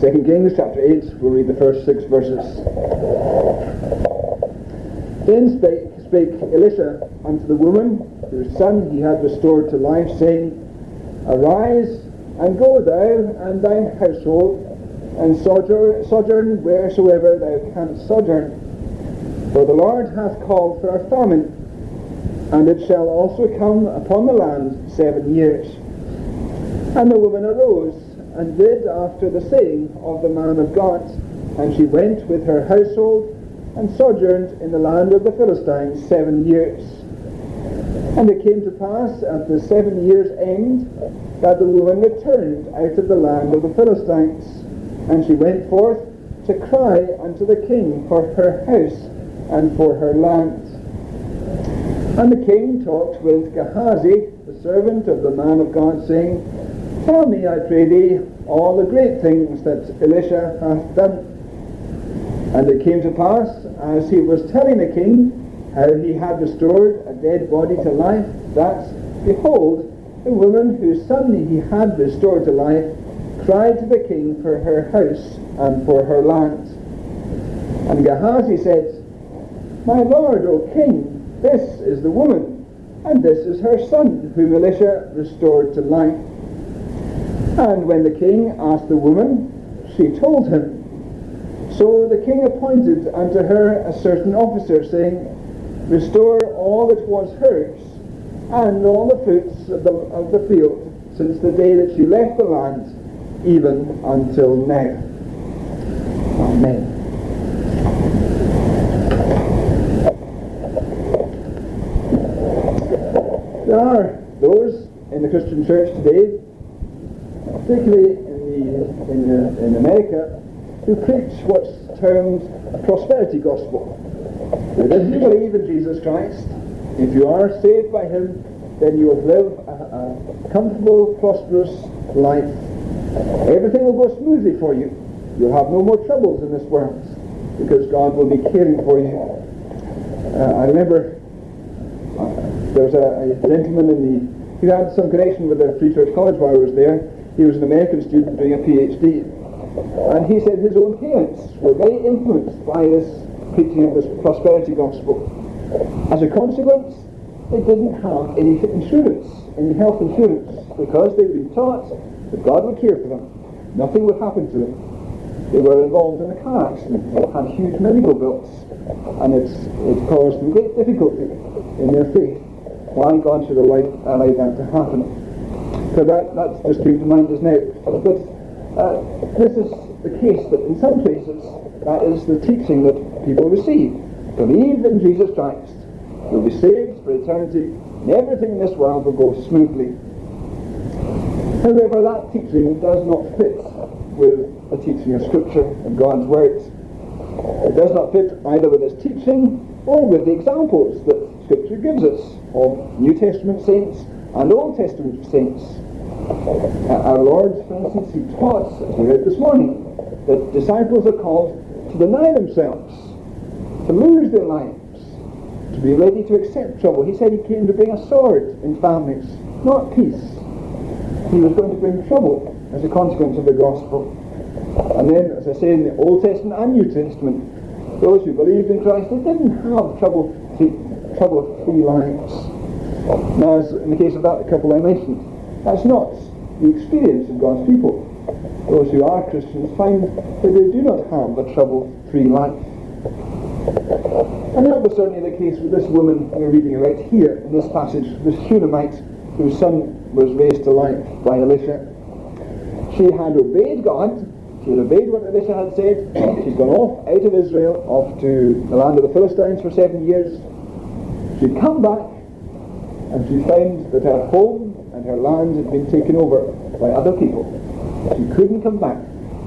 2 Kings chapter 8, we'll read the first six verses. Then spake, spake Elisha unto the woman, whose son he had restored to life, saying, Arise, and go thou and thy household, and sojourn, sojourn wheresoever thou canst sojourn. For the Lord hath called for a famine, and it shall also come upon the land seven years. And the woman arose, and did after the saying of the man of God, and she went with her household, and sojourned in the land of the Philistines seven years. And it came to pass at the seven years' end that the woman returned out of the land of the Philistines, and she went forth to cry unto the king for her house and for her land. And the king talked with Gehazi, the servant of the man of God, saying, Tell me, I pray thee, all the great things that Elisha hath done. And it came to pass, as he was telling the king how he had restored a dead body to life, that, behold, the woman whose son he had restored to life cried to the king for her house and for her land. And Gehazi said, My lord, O king, this is the woman, and this is her son, whom Elisha restored to life. And when the king asked the woman, she told him. So the king appointed unto her a certain officer, saying, Restore all that was hers, and all the fruits of the, of the field, since the day that she left the land, even until now. Amen. There are those in the Christian church today, particularly in, the, in, the, in America, who preach what's termed a prosperity gospel. That if you believe in Jesus Christ, if you are saved by Him, then you will live a, a comfortable, prosperous life. Everything will go smoothly for you. You'll have no more troubles in this world because God will be caring for you. Uh, I remember uh, there was a, a gentleman in the, he had some connection with the Free Church College while I was there. He was an American student doing a PhD. And he said his own parents were very influenced by this preaching of this prosperity gospel. As a consequence, they didn't have any insurance, any health insurance, because they'd been taught that God would care for them. Nothing would happen to them. They were involved in a car accident, they had huge medical bills, and it's, it caused them great difficulty in their faith. Why God should allow, allow that to happen. So that, that's just to mind just now. But uh, this is the case that in some places that is the teaching that people receive. Believe in Jesus Christ. You'll be saved for eternity, and everything in this world will go smoothly. However, that teaching does not fit with the teaching of Scripture and God's Word. It does not fit either with His teaching or with the examples that Scripture gives us of New Testament saints and Old Testament saints. Uh, our Lord, for instance, He taught, as we read this morning, that disciples are called to deny themselves, to lose their lives, to be ready to accept trouble. He said He came to bring a sword in families, not peace. He was going to bring trouble as a consequence of the gospel. And then, as I say, in the Old Testament and New Testament, those who believed in Christ, they didn't have trouble trouble-free lives. Now, as in the case of that couple I mentioned, that's not the experience of God's people. Those who are Christians find that they do not have a trouble-free life. And that was certainly the case with this woman we're reading right here in this passage, this Shunammite whose son was raised to life by Elisha. She had obeyed God, she had obeyed what Elisha had said, she'd gone off out of Israel, off to the land of the Philistines for seven years. She'd come back and she found that her home her land had been taken over by other people. She couldn't come back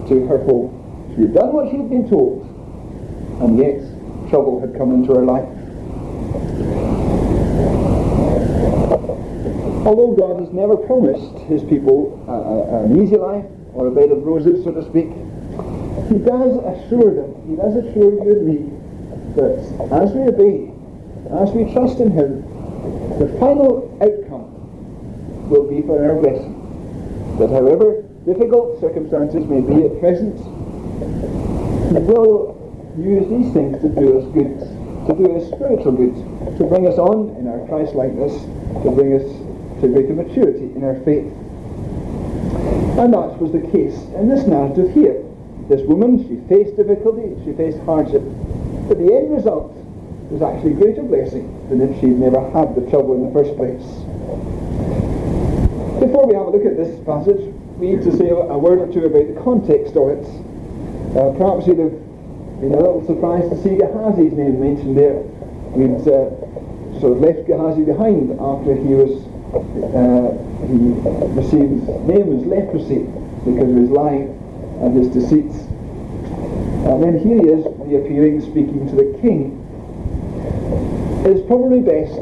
to her home. She had done what she had been told, and yet trouble had come into her life. Although God has never promised his people a, a, an easy life or a bed of roses, so to speak, he does assure them, he does assure you and me, that as we obey, as we trust in him, the final outcome will be for our blessing. But however difficult circumstances may be at present, He will use these things to do us good, to do us spiritual good, to bring us on in our Christ likeness, to bring us to greater maturity in our faith. And that was the case in this narrative here. This woman, she faced difficulty, she faced hardship, but the end result was actually greater blessing than if she'd never had the trouble in the first place. Before we have a look at this passage, we need to say a word or two about the context of it. Uh, perhaps you'd have been a little surprised to see Gehazi's name mentioned there. We'd uh, sort of left Gehazi behind after he was uh, he received Naaman's leprosy because of his lying and his deceits. And then here he is reappearing, speaking to the king. It is probably best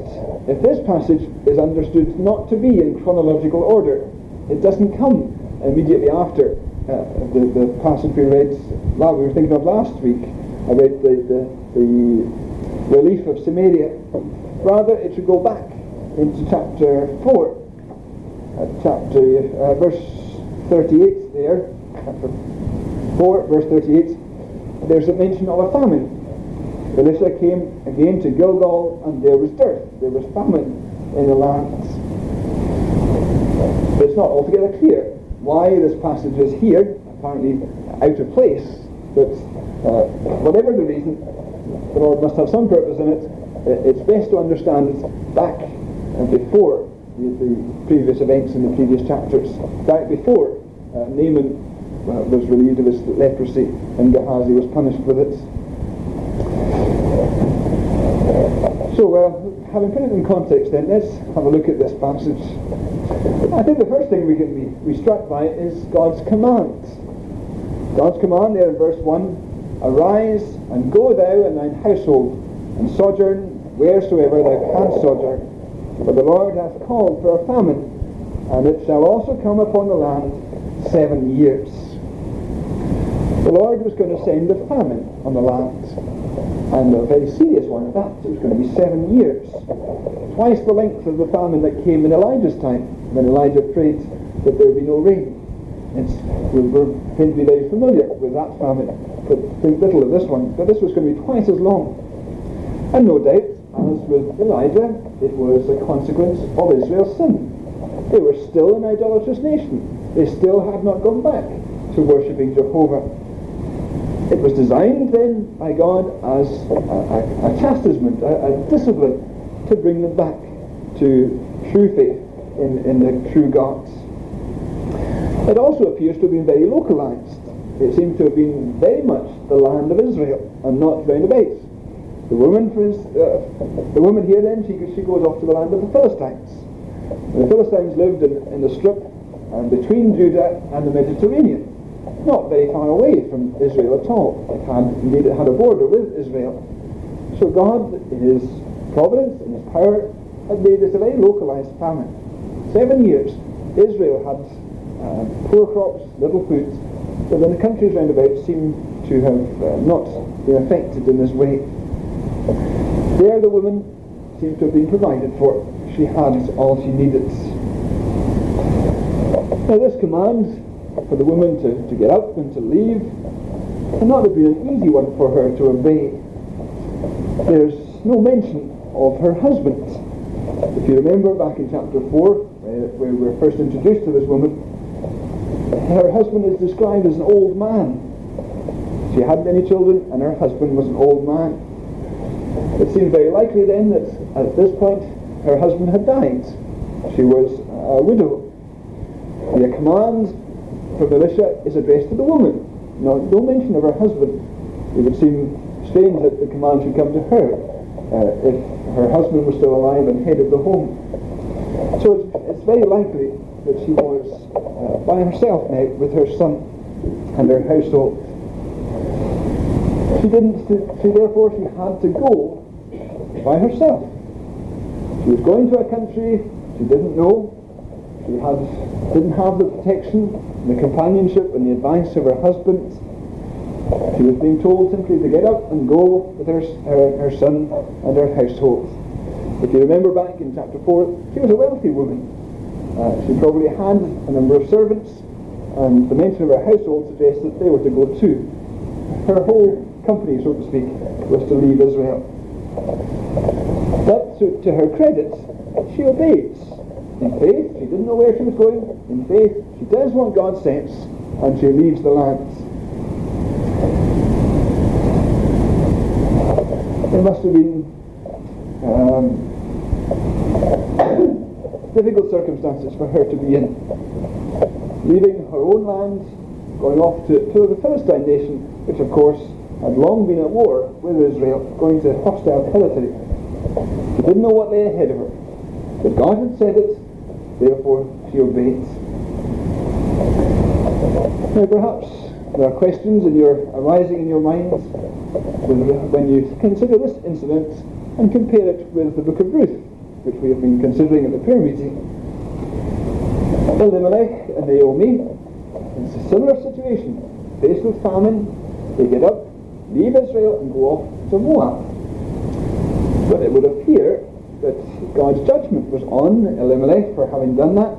if this passage is understood not to be in chronological order. It doesn't come immediately after uh, the, the passage we read, well, we were thinking of last week, about the, the, the relief of Samaria. Rather, it should go back into chapter 4, uh, chapter, uh, verse 38 there, chapter 4, verse 38, there's a mention of a famine. Elisha came again to Gilgal, and there was dearth, there was famine in the land. It's not altogether clear why this passage is here, apparently out of place, but uh, whatever the reason, the Lord must have some purpose in it. It's best to understand it back and before the, the, previous events in the previous chapters, back before uh, Naaman uh, was relieved of his leprosy and Gehazi was punished with it. So, uh, having put it in context then, let's have a look at this passage. I think the first thing we can be, be struck by is God's command. God's command there in verse 1, Arise and go thou and thine household, and sojourn wheresoever thou canst sojourn for the Lord hath called for a famine, and it shall also come upon the land seven years. The Lord was going to send a famine on the land, and a very serious one at that. It was going to be seven years. Twice the length of the famine that came in Elijah's time, when Elijah prayed that there would be no rain. It's, we're going to be very familiar with that famine, but think little of this one. But this was going to be twice as long. And no doubt, as with Elijah, it was a consequence of Israel's sin. They were still an idolatrous nation. They still had not gone back to worshipping Jehovah. It was designed then by God as a, a, a chastisement, a, a, discipline to bring them back to true faith in, in the true gods. It also appears to have been very localized. It seems to have been very much the land of Israel and not round about. The woman, for instance, uh, the woman here then, she, she goes off to the land of the Philistines. And the Philistines lived in, in the strip uh, between Judah and the Mediterranean, not very far away from Israel at all. It had, indeed, it had a border with Israel. So God, in His providence, in His power, had made this a very localized famine. Seven years, Israel had uh, poor crops, little food, but then the countries round about seem to have uh, not been affected in this way. There the woman seemed to have been provided for. She had all she needed. Now this command for the woman to, to get up and to leave And that would be an easy one for her to obey. There's no mention of her husband. If you remember back in chapter 4, where, we were first introduced to this woman, her husband is described as an old man. She hadn't any children, and her husband was an old man. It seemed very likely then that at this point her husband had died. She was a widow. The command from Elisha is addressed to the woman. No, no mention of her husband. It would seem strange that the command should come to her uh, if her husband was still alive and head of the home. So it's, it's very likely that she was uh, by herself now with her son and her household. She didn't, she therefore she had to go by herself. She was going to a country she didn't know. She had, didn't have the protection, the companionship and the advice of her husband. She was being told simply to get up and go with her, her, her son and her household. If you remember back in chapter 4, she was a wealthy woman. Uh, she probably had a number of servants, and the mention of her household suggests that they were to go too. Her whole company, so to speak, was to leave Israel. But to, to her credit, she obeys. In faith, she didn't know where she was going. In faith, she does what God says, and she leaves the land. It must have been um, difficult circumstances for her to be in. Leaving her own land, going off to, to the Philistine nation, which of course had long been at war with Israel, going to hostile territory. She didn't know what lay ahead of her. But God had said it, therefore she obeyed. Now perhaps there are questions in your arising in your minds when you consider this incident and compare it with the book of Ruth, which we have been considering at the prayer meeting. Elimelech and Naomi, it's a similar situation. Faced with famine, they get up, leave Israel and go off to Moab. But it would appear that God's judgment was on Elimelech for having done that.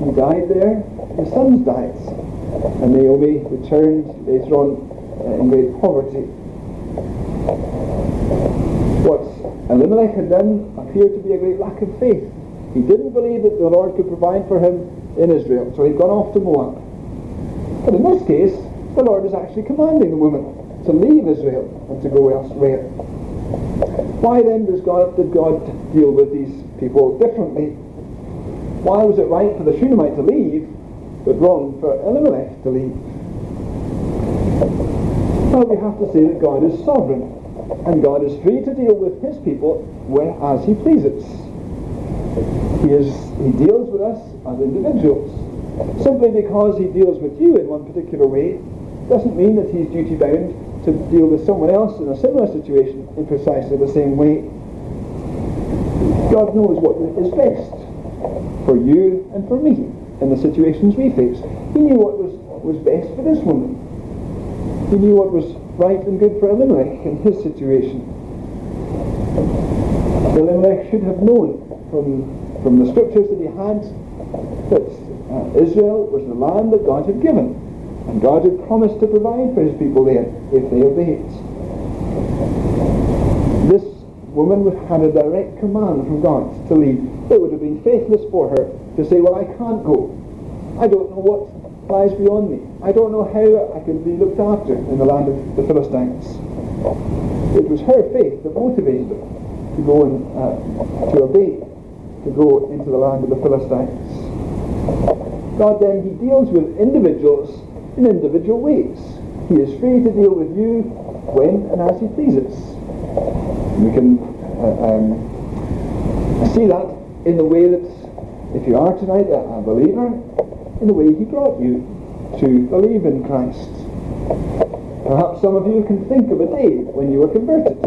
He died there, his sons died, and Naomi returned later on uh, in great poverty. What Elimelech had done appeared to be a great lack of faith. He didn't believe that the Lord could provide for him in Israel, so he'd gone off to Moab. But in this case, the Lord is actually commanding the woman to leave Israel and to go elsewhere. Why then does God, did God deal with these people differently? Why was it right for the Shunammite to leave, but wrong for Elimelech to leave? Well, we have to say that God is sovereign, and God is free to deal with his people where as he pleases. He, is, he deals with us as individuals. Simply because he deals with you in one particular way doesn't mean that he's duty bound to deal with someone else in a similar situation in precisely the same way. God knows what is best for you and for me in the situations we face. He knew what was, was best for this woman. He knew what was right and good for Elimelech in his situation. Elimelech should have known from, from the scriptures that he had that uh, Israel was the land that God had given. And God had promised to provide for his people there if they obeyed. This woman had a direct command from God to leave. It would have been faithless for her to say, well, I can't go. I don't know what lies beyond me. I don't know how I can be looked after in the land of the Philistines. It was her faith that motivated her to go and uh, to obey, to go into the land of the Philistines. God then, he deals with individuals in individual ways. He is free to deal with you when and as he pleases. We can uh, um, see that in the way that if you are tonight a, a believer, in the way he brought you to believe in Christ. Perhaps some of you can think of a day when you were converted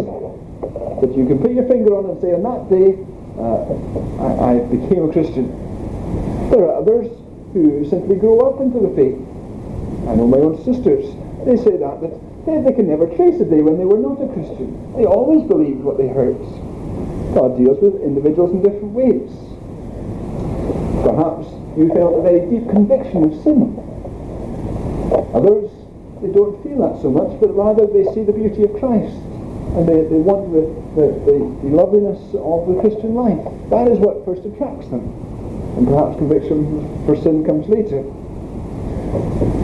that you can put your finger on and say, on that day uh, I, I became a Christian. There are others who simply grow up into the faith I know my own sisters. They say that, that they, they can never trace a day when they were not a Christian. They always believed what they heard. God deals with individuals in different ways. Perhaps you felt a very deep conviction of sin. Others, they don't feel that so much, but rather they see the beauty of Christ. And they, they want the, the, the, the loveliness of the Christian life. That is what first attracts them. And perhaps conviction for sin comes later.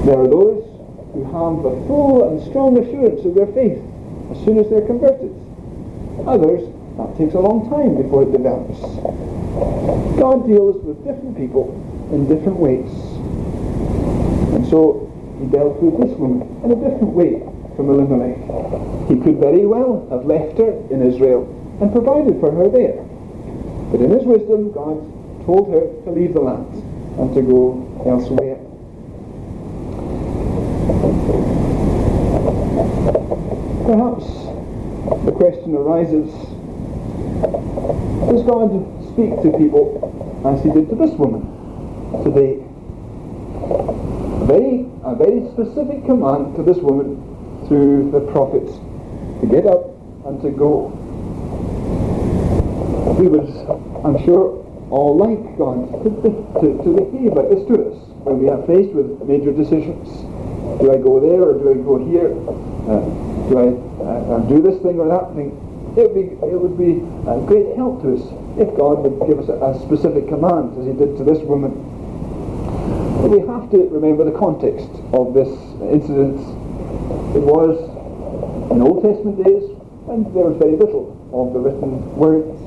There are those who have a full and strong assurance of their faith as soon as they're converted. Others, that takes a long time before it develops. God deals with different people in different ways. And so he dealt with this woman in a different way from Elimelech. He could very well have left her in Israel and provided for her there. But in his wisdom, God told her to leave the land and to go elsewhere. Perhaps the question arises, does God speak to people as he did to this woman today? A very, a very specific command to this woman through the prophets to get up and to go. We would, I'm sure, all like God to, to, to behave like this to us when we are faced with major decisions. Do I go there or do I go here? Uh, do I do this thing or that thing? It would be, it would be a great help to us if God would give us a, a specific command, as He did to this woman. But we have to remember the context of this incident. It was in Old Testament days when there was very little of the written words.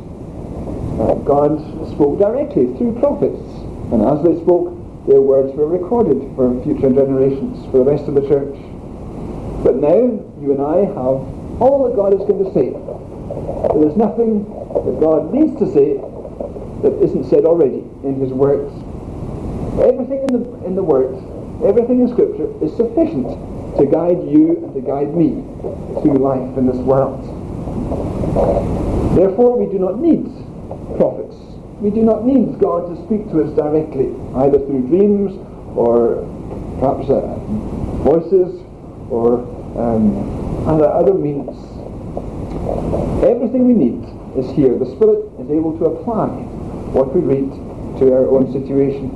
Uh, God spoke directly through prophets, and as they spoke, their words were recorded for future generations, for the rest of the church. But now, you and I have all that God is going to say. There is nothing that God needs to say that isn't said already in His words. Everything in the, in the Word, everything in Scripture is sufficient to guide you and to guide me through life in this world. Therefore, we do not need prophets we do not need God to speak to us directly, either through dreams or perhaps uh, voices or um, other, other means. Everything we need is here. The Spirit is able to apply what we read to our own situation.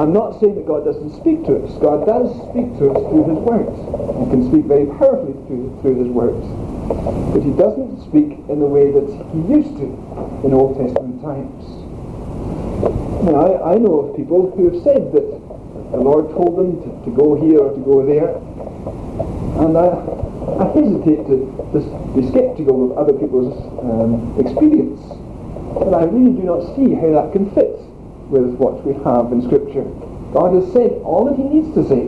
I'm not saying that God doesn't speak to us. God does speak to us through His words. He can speak very powerfully through, through His words. But He doesn't speak in the way that He used to in Old Testament times. Now, I, I know of people who have said that the Lord told them to, to go here or to go there, and I, I hesitate to, to be sceptical of other people's um, experience, but I really do not see how that can fit with what we have in Scripture. God has said all that He needs to say,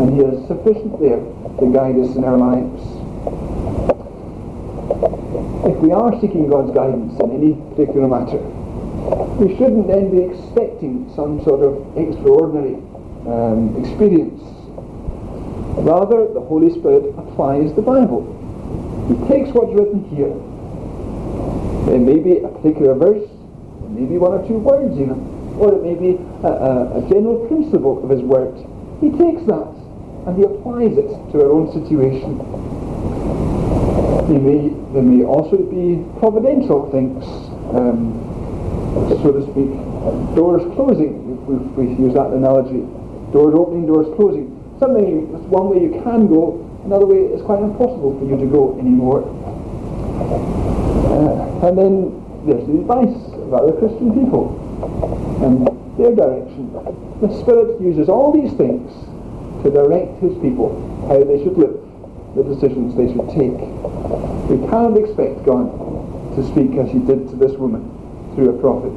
and He is sufficient there to guide us in our lives. If we are seeking God's guidance in any particular matter, we shouldn't then be expecting some sort of extraordinary um, experience. Rather, the Holy Spirit applies the Bible. He takes what's written here. It may be a particular verse, it may be one or two words even, or it may be a, a, a general principle of his word. He takes that and he applies it to our own situation may, there may also be providential things, um, so to speak. Doors closing, if we, use that analogy. Doors opening, doors closing. Something, one way you can go, another way it's quite impossible for you to go anymore. Uh, and then there's the advice of other Christian people and their direction. The Spirit uses all these things to direct His people how they should live the decisions they should take. We can't expect God to speak as he did to this woman through a prophet.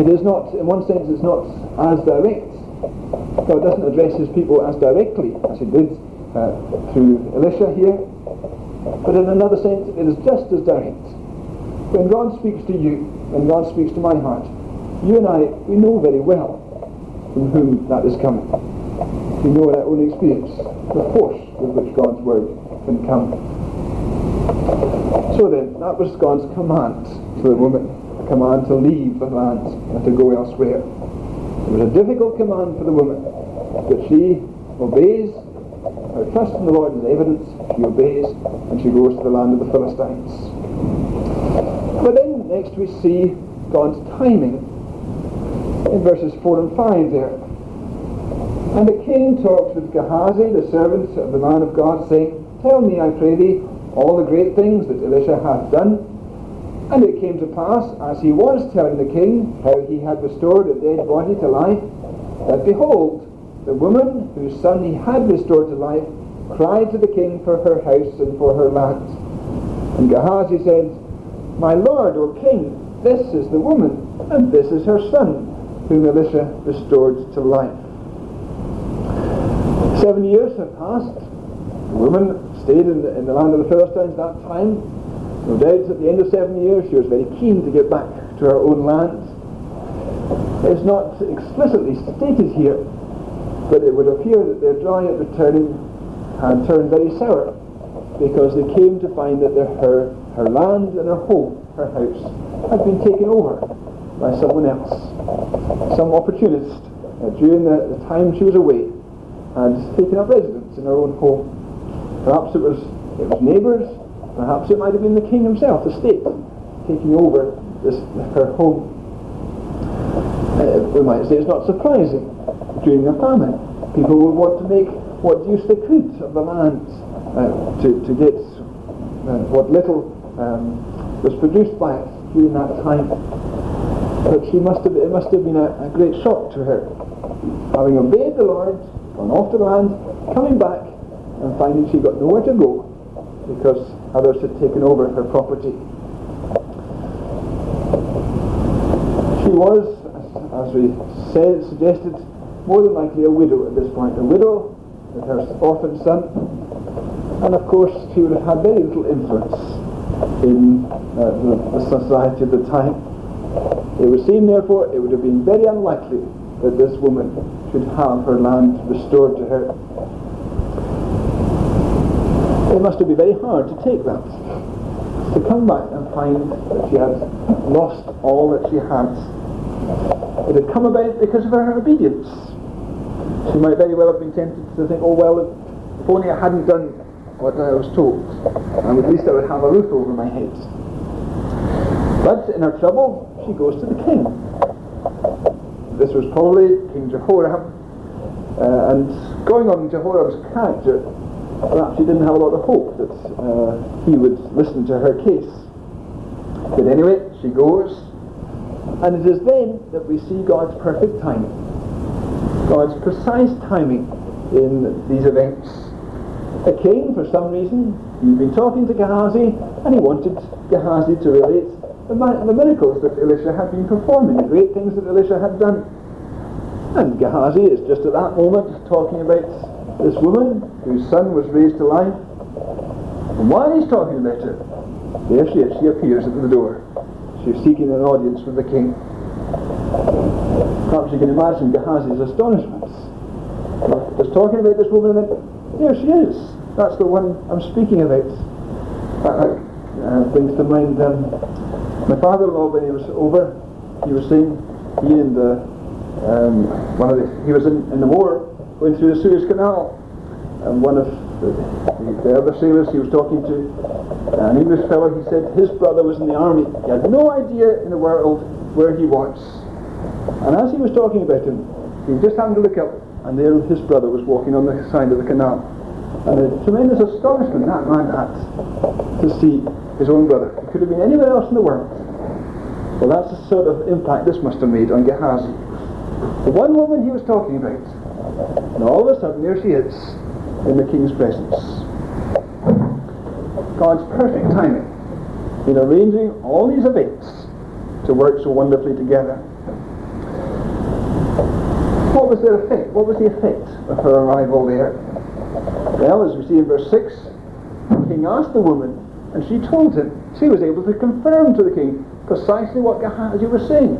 It is not, in one sense, it's not as direct. God doesn't address his people as directly as he did uh, through Elisha here. But in another sense, it is just as direct. When God speaks to you, when God speaks to my heart, you and I, we know very well from whom that is coming we know in our own experience the force with which God's word can come. So then, that was God's command to the woman, a command to leave the land and to go elsewhere. It was a difficult command for the woman, but she obeys. Her trust in the Lord is evident. She obeys, and she goes to the land of the Philistines. But then next we see God's timing in verses 4 and 5 there. And the king talks with Gehazi, the servant of the man of God, saying, Tell me, I pray thee, all the great things that Elisha hath done. And it came to pass, as he was telling the king how he had restored a dead body to life, that behold, the woman whose son he had restored to life cried to the king for her house and for her land. And Gehazi said, My lord, O king, this is the woman, and this is her son, whom Elisha restored to life. Seven years have passed. The woman stayed in the, in the land of the Philistines that time. No doubt at the end of seven years she was very keen to get back to her own land. It's not explicitly stated here, but it would appear that their joy at returning had turned very sour because they came to find that their, her, her land and her home, her house, had been taken over by someone else, some opportunist uh, during the, the time she was away and taken up residence in her own home. Perhaps it was, it was neighbours, Perhaps it might have been the king himself, the state, taking over this, her home. Uh, we might say it's not surprising. During a famine, people would want to make what use they could of the land uh, to, to get uh, what little um, was produced by it during that time. But she must have, it must have been a, a great shock to her, having obeyed the Lord, gone off to the land, coming back and finding she got nowhere to go because others had taken over her property. She was, as we said, suggested, more than likely a widow at this point. A widow with her orphan son, and of course she would have had very little influence in uh, the, the society of the time. It would seem, therefore, it would have been very unlikely that this woman should have her land restored to her. It must have been very hard to take that, to come back and find that she had lost all that she had. It had come about because of her obedience. She might very well have been tempted to think, oh well, if only I hadn't done what I was told, and at least I would have a roof over my head. But in her trouble, she goes to the king. This was probably King Jehoram, uh, and going on Jehoram's character, perhaps she didn't have a lot of hope that uh, he would listen to her case. But anyway, she goes, and it is then that we see God's perfect timing, God's precise timing in these events. A king, for some reason, he'd been talking to Gehazi, and he wanted Gehazi to relate the, the miracles that Elisha had been performing, the great things that Elisha had done. And Gehazi is just at that moment talking about this woman whose son was raised to life. And while he's talking about her, there she is, she appears at the door. She's seeking an audience with the king. Perhaps you can imagine Gehazi's astonishment. Just talking about this woman, and then there she is. That's the one I'm speaking about. That uh, brings to mind um, my father-in-law when he was over. He was saying he and the um, one of the, he was in, in the war going through the Suez Canal, and one of the, the, other sailors he was talking to, an English fellow, he said his brother was in the army. He had no idea in the world where he was. And as he was talking about him, he just happened to look up, and there his brother was walking on the side of the canal. And a tremendous astonishment that man had to see his own brother. He could have been anywhere else in the world. Well, that's the sort of impact this must have made on Gehazi. The one woman he was talking about, and all of a sudden there she is in the king's presence. God's perfect timing in arranging all these events to work so wonderfully together. What was their effect? What was the effect of her arrival there? Well, as we see in verse 6, the king asked the woman, and she told him. She was able to confirm to the king precisely what Gehazi was saying.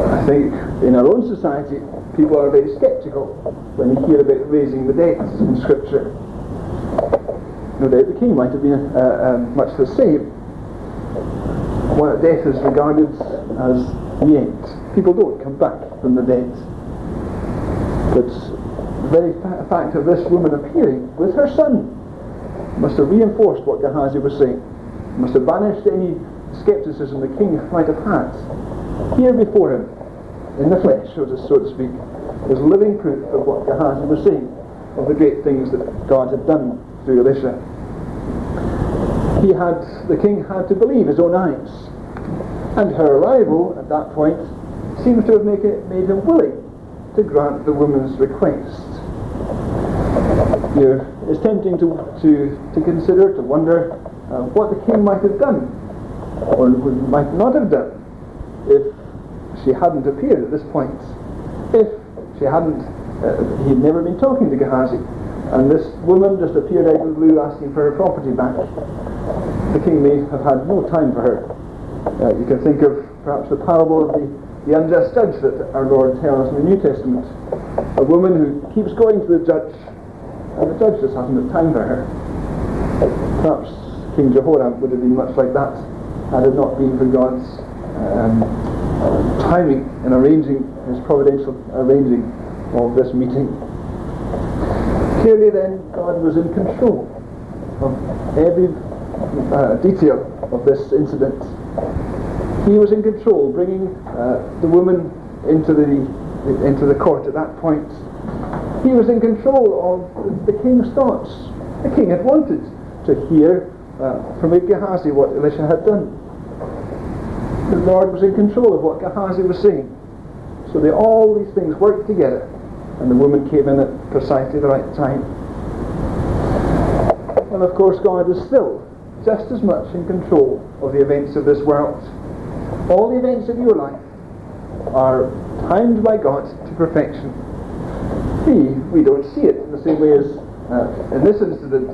I think in our own society, people are very sceptical when they hear about raising the debts in Scripture. No doubt the king might have been uh, um, much the same. Well, death is regarded as the end. People don't come back from the dead. But the very fa- fact of this woman appearing with her son must have reinforced what Gehazi was saying, must have banished any skepticism the king might have had. Here before him, in the flesh, so to, so to speak, is living proof of what Gehazi was saying, of the great things that God had done through Elisha. He had, the king had to believe his own eyes. And her arrival at that point seems to have make it, made him willing to grant the woman's request. Here, it's tempting to, to, to consider, to wonder uh, what the king might have done, or might not have done, if she hadn't appeared at this point. If she hadn't, uh, he'd never been talking to Gehazi, and this woman just appeared out of the blue asking for her property back. The king may have had no time for her. Uh, you can think of perhaps the parable of the, the unjust judge that our Lord tells us in the New Testament. A woman who keeps going to the judge, and the judge just hasn't got time for her. Perhaps King Jehoram would have been much like that had it not been for God's um, timing and arranging his providential arranging of this meeting. Clearly then, God was in control of every uh, detail of this incident. He was in control, bringing uh, the woman into the into the court at that point. He was in control of the king's thoughts. The king had wanted to hear uh, from Gehazi what Elisha had done. The Lord was in control of what Gehazi was saying. So they, all these things worked together, and the woman came in at precisely the right time. And of course, God is still just as much in control of the events of this world. All the events of your life are timed by God to perfection. We, we don't see it in the same way as uh, in this incident,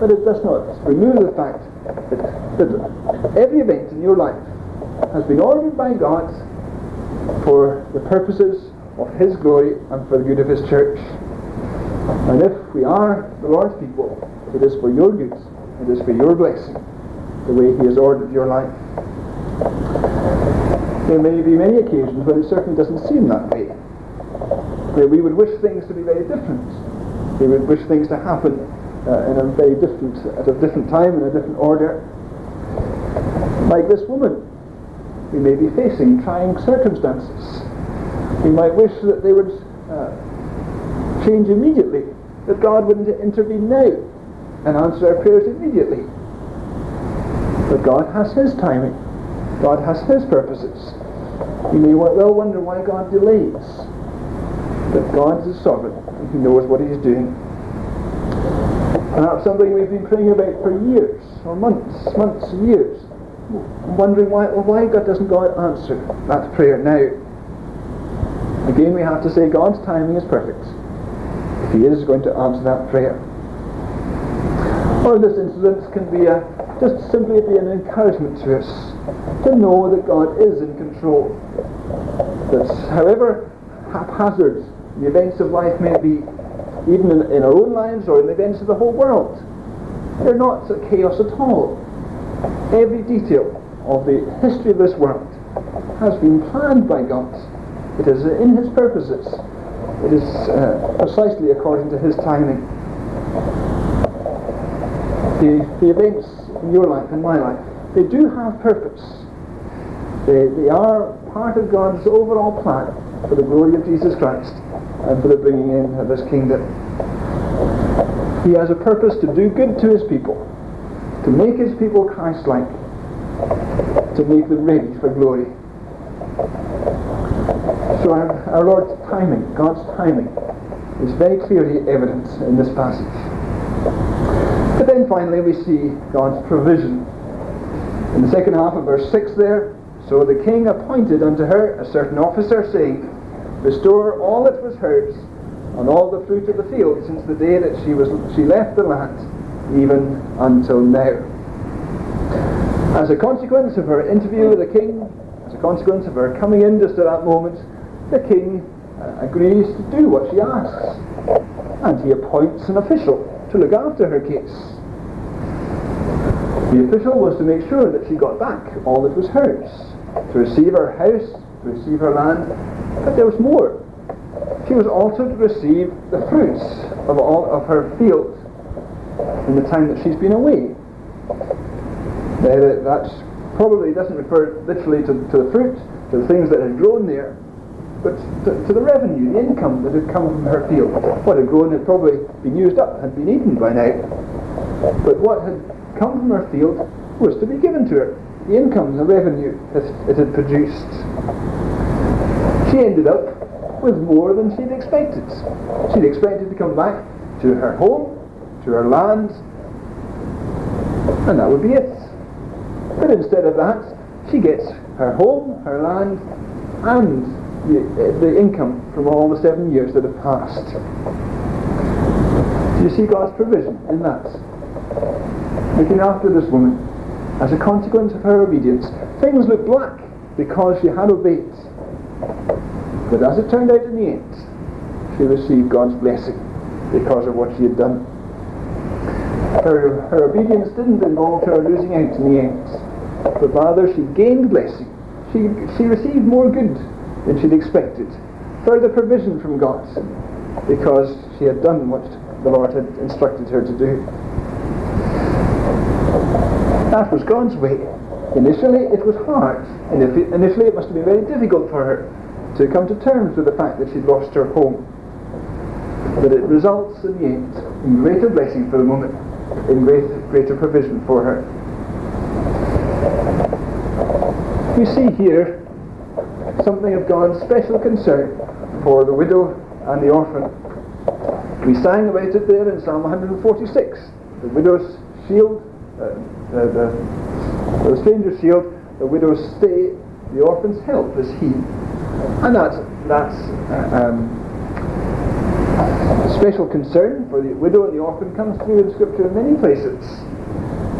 but it does not remove the fact that, that every event in your life has been ordered by God for the purposes of His glory and for the good of His church. And if we are the Lord's people, it is for your good, it is for your blessing, the way He has ordered your life. There may be many occasions when it certainly doesn't seem that way, where we would wish things to be very different. We would wish things to happen uh, in a very different, at a different time, in a different order. Like this woman, we may be facing trying circumstances. We might wish that they would uh, change immediately, that God would intervene now and answer our prayers immediately. But God has His timing. God has His purposes. You may well wonder why God delays. But God is sovereign and He knows what He's doing. Perhaps something we've been praying about for years, or months, months, years. I'm wondering why, why God doesn't God answer that prayer now? Again, we have to say God's timing is perfect. If He is going to answer that prayer. Or this incident can be a, just simply be an encouragement to us to know that God is in control. That however haphazard the events of life may be, even in, in, our own lives or in the events of the whole world, they're not chaos at all. Every detail of the history of this world has been planned by God. It is in His purposes. It is uh, precisely according to His timing. The, the events in your life and my life, they do have purpose. They, they are part of God's overall plan for the glory of Jesus Christ and for the bringing in of His kingdom. He has a purpose to do good to His people, to make His people Christ-like, to make them ready for glory. So our, our Lord's timing, God's timing, is very clearly evident in this passage. But then finally we see God's provision. In the second half of verse 6 there, so the king appointed unto her a certain officer, saying, Restore all that was hers, and all the fruit of the field, since the day that she was she left the land, even until now. As a consequence of her interview with the king, as a consequence of her coming in just at that moment, the king uh, agrees to do what she asks, and he appoints an official to look after her case. The official was to make sure that she got back all that was hers, to receive her house, to receive her land, but there was more. She was also to receive the fruits of all of her field in the time that she's been away. Eh, that probably doesn't refer literally to, to the fruit, to the things that had grown there, but to, to, the revenue, the income that had come from her field. What had grown had probably been used up, had been eaten by now. But what had come from her field was to be given to her. The income, the revenue it had produced. She ended up with more than she'd expected. She'd expected to come back to her home, to her land, and that would be it. But instead of that, she gets her home, her land, and the, the income from all the seven years that have passed. Do you see God's provision in that? Looking after this woman, as a consequence of her obedience, things looked black because she had obeyed. But as it turned out in the end, she received God's blessing because of what she had done. Her, her obedience didn't involve her losing out in the end, but rather she gained blessing. She, she received more good than she'd expected. Further provision from God because she had done what the Lord had instructed her to do. That was God's way. Initially, it was hard. And initially, it must have been very difficult for her to come to terms with the fact that she'd lost her home. But it results in the end in greater blessing for the woman, in greater, greater provision for her. We see here something of God's special concern for the widow and the orphan. We sang about it there in Psalm 146. The widow's shield, uh, the, the, the stranger's shield, the widow's stay, the orphan's help is he. And that's, that's uh, um, special concern for the widow and the orphan comes through in Scripture in many places.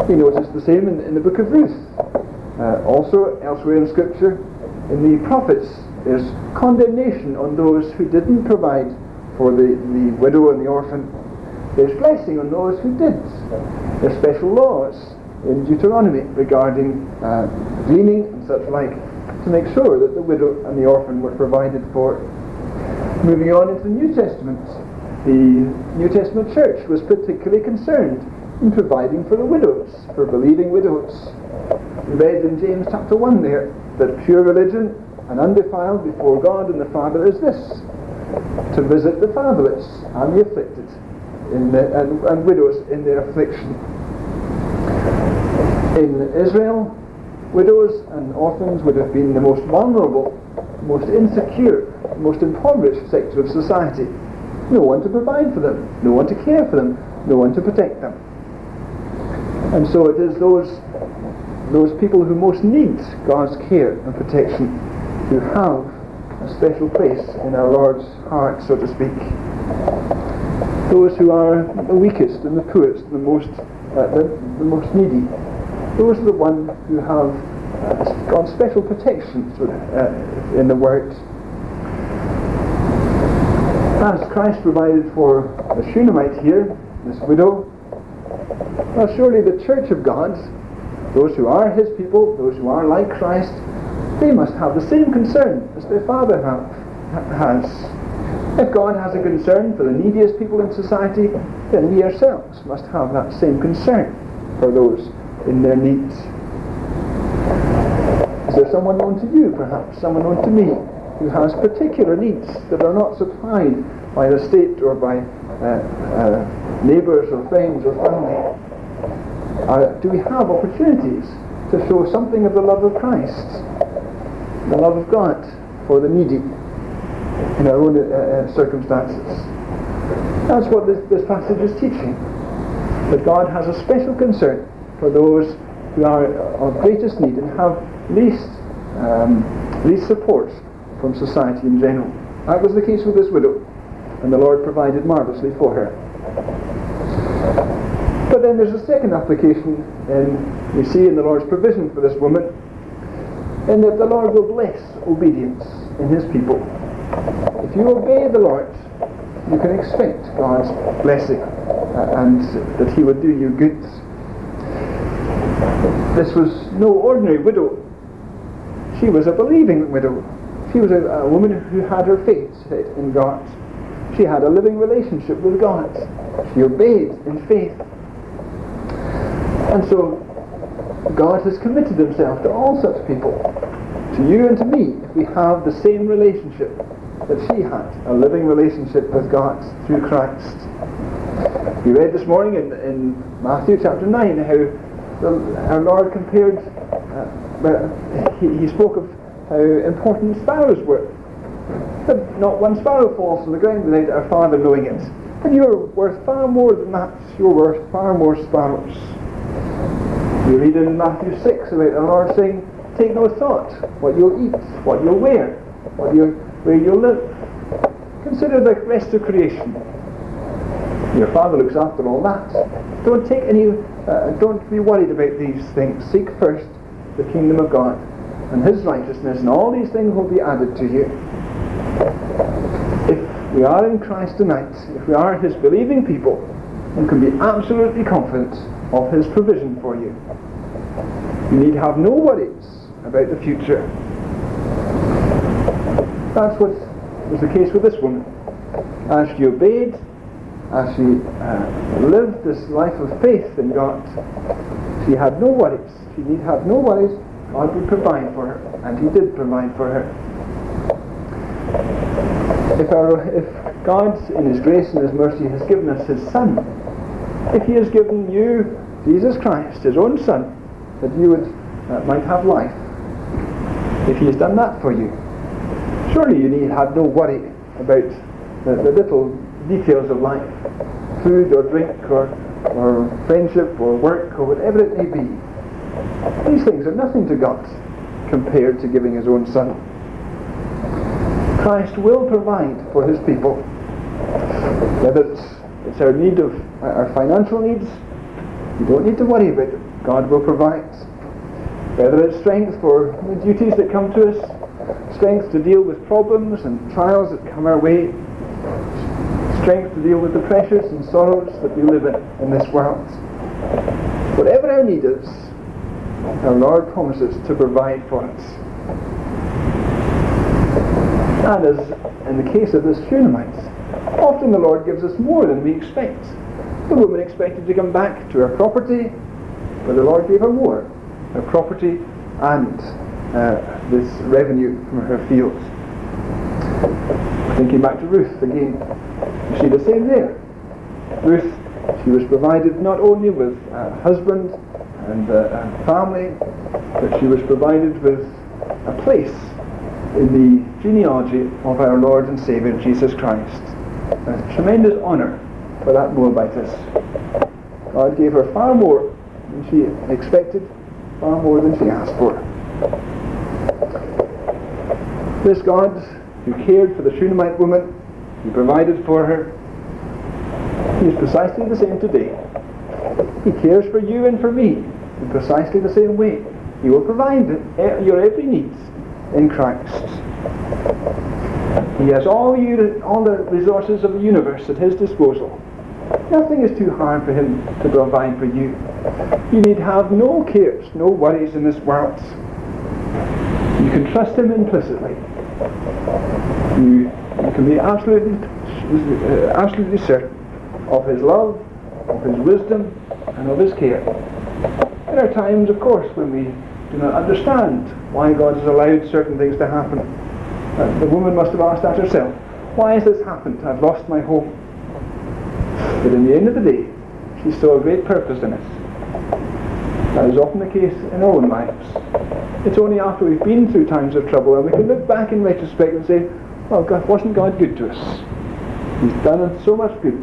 You notice the same in, in the book of Ruth. Uh, also, elsewhere in Scripture, in the prophets, there's condemnation on those who didn't provide for the, the widow and the orphan. There's blessing on those who did. There's special laws in Deuteronomy regarding uh, gleaning and such like to make sure that the widow and the orphan were provided for. Moving on into the New Testament, the New Testament church was particularly concerned in providing for the widows, for believing widows. We read in James chapter 1 there that pure religion and undefiled before God and the Father is this to visit the fatherless and the afflicted the, and, and widows in their affliction. In Israel, widows and orphans would have been the most vulnerable, most insecure, most impoverished sector of society. No one to provide for them, no one to care for them, no one to protect them. And so it is those, those people who most need God's care and protection who have a special place in our Lord's heart, so to speak. Those who are the weakest and the poorest the most, uh, the, the most needy those are the ones who have uh, God's special protection uh, in the Word. As Christ provided for the Shunammite here, this widow, well, surely the church of God, those who are his people, those who are like Christ, they must have the same concern as their father have, has. If God has a concern for the neediest people in society, then we ourselves must have that same concern for those in their needs. Is there someone known to you, perhaps, someone known to me, who has particular needs that are not supplied by the state or by uh, uh, neighbours or friends or family? Uh, do we have opportunities to show something of the love of Christ, the love of God for the needy in our own uh, uh, circumstances? That's what this, this passage is teaching. That God has a special concern for those who are of greatest need and have least, um, least support from society in general. That was the case with this widow, and the Lord provided marvellously for her. But then there's a second application, and we see in the Lord's provision for this woman, in that the Lord will bless obedience in His people. If you obey the Lord, you can expect God's blessing uh, and that He would do you good this was no ordinary widow. She was a believing widow. She was a, a woman who had her faith set in God. She had a living relationship with God. She obeyed in faith. And so God has committed himself to all such people, to you and to me, if we have the same relationship that she had, a living relationship with God through Christ. We read this morning in, in Matthew chapter 9 how the, our Lord compared, uh, he, he spoke of how important sparrows were. But not one sparrow falls from the ground without our Father knowing it. And you're worth far more than that. You're worth far more sparrows. You read in Matthew 6 about our Lord saying, Take no thought what you'll eat, what you'll wear, what you where you'll live. Consider the rest of creation. Your Father looks after all that. Don't take any uh, don't be worried about these things. Seek first the kingdom of God and His righteousness, and all these things will be added to you. If we are in Christ tonight, if we are His believing people, you can be absolutely confident of His provision for you. You need have no worries about the future. That's what was the case with this woman. As she obeyed as she uh, lived this life of faith in God, She had no worries. She need have no worries. God would provide for her, and He did provide for her. If, our, if God, in His grace and His mercy, has given us His Son, if He has given you Jesus Christ, His own Son, that you would, uh, might have life, if He has done that for you, surely you need have no worry about the, the little details of life, food or drink or, or friendship or work or whatever it may be. These things are nothing to God compared to giving His own Son. Christ will provide for His people, whether it's, it's our need of our financial needs, you don't need to worry about it. God will provide. Whether it's strength for the duties that come to us, strength to deal with problems and trials that come our way, strength to deal with the pressures and sorrows that we live in in this world. Whatever our need is, our Lord promises to provide for us. And as in the case of this Shunammite, often the Lord gives us more than we expect. The woman expected to come back to her property, but the Lord gave her more her property and uh, this revenue from her fields. Thinking back to Ruth again, see the same there. Ruth, she was provided not only with a husband and uh, a family, that she was provided with a place in the genealogy of our Lord and Saviour Jesus Christ. A tremendous honour for that Moabitess. God gave her far more than she expected, far more than she asked for. This God who cared for the Shunammite woman, who provided for her, he is precisely the same today. He cares for you and for me in precisely the same way. He will provide your every need in Christ. He has all, you, all the resources of the universe at his disposal. Nothing is too hard for him to provide for you. You need have no cares, no worries in this world. You can trust him implicitly. You, you can be absolutely, uh, absolutely certain of his love, of his wisdom, and of his care. There are times, of course, when we do not understand why God has allowed certain things to happen. Uh, the woman must have asked that herself. Why has this happened? I've lost my home. But in the end of the day, she saw a great purpose in it. That is often the case in our own lives. It's only after we've been through times of trouble and we can look back in retrospect and say, well, God, wasn't God good to us? He's done us so much good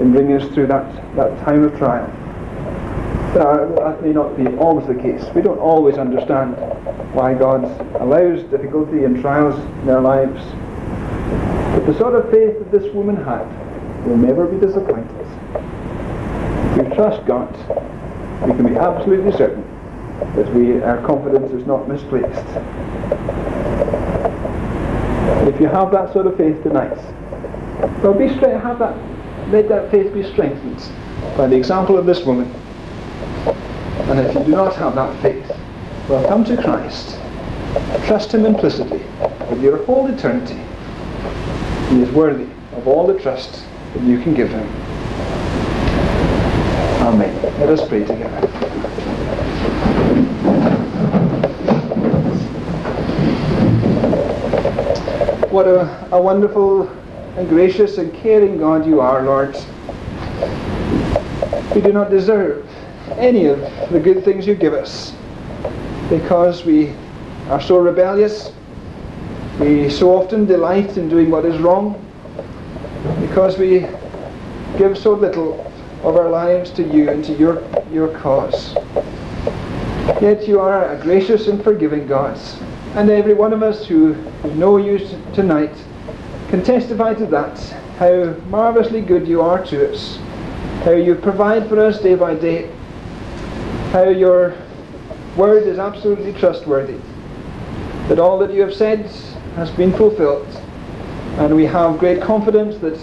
in bringing us through that, that time of trial. That may not be always the case. We don't always understand why God allows difficulty and trials in our lives. But the sort of faith that this woman had will never be disappointed. If we trust God, we can be absolutely certain that we, our confidence is not misplaced. If you have that sort of faith tonight, well, be straight, have that, let that faith be strengthened by the example of this woman. And if you do not have that faith, well, come to Christ. Trust Him implicitly with your whole eternity. He is worthy of all the trust that you can give Him. Amen. Let us pray together. What a, a wonderful and gracious and caring God you are, Lord. We do not deserve any of the good things you give us because we are so rebellious. We so often delight in doing what is wrong because we give so little of our lives to you and to your, your cause. Yet you are a gracious and forgiving God. And every one of us who, who know you tonight can testify to that, how marvellously good you are to us, how you provide for us day by day, how your word is absolutely trustworthy, that all that you have said has been fulfilled, and we have great confidence that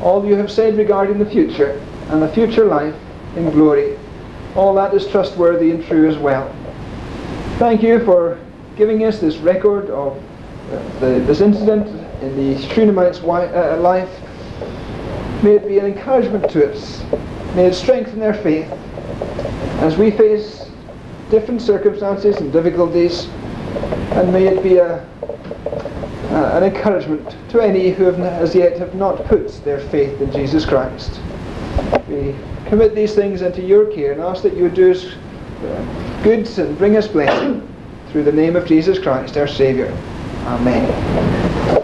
all you have said regarding the future and the future life in glory, all that is trustworthy and true as well. Thank you for giving us this record of uh, the, this incident in the Shunammite's wi- uh, life. May it be an encouragement to us May it strengthen their faith as we face different circumstances and difficulties, and may it be a, an encouragement to any who have as yet have not put their faith in Jesus Christ. We commit these things into your care and ask that you do us uh, good and bring us blessing through the name of Jesus Christ, our Saviour. Amen.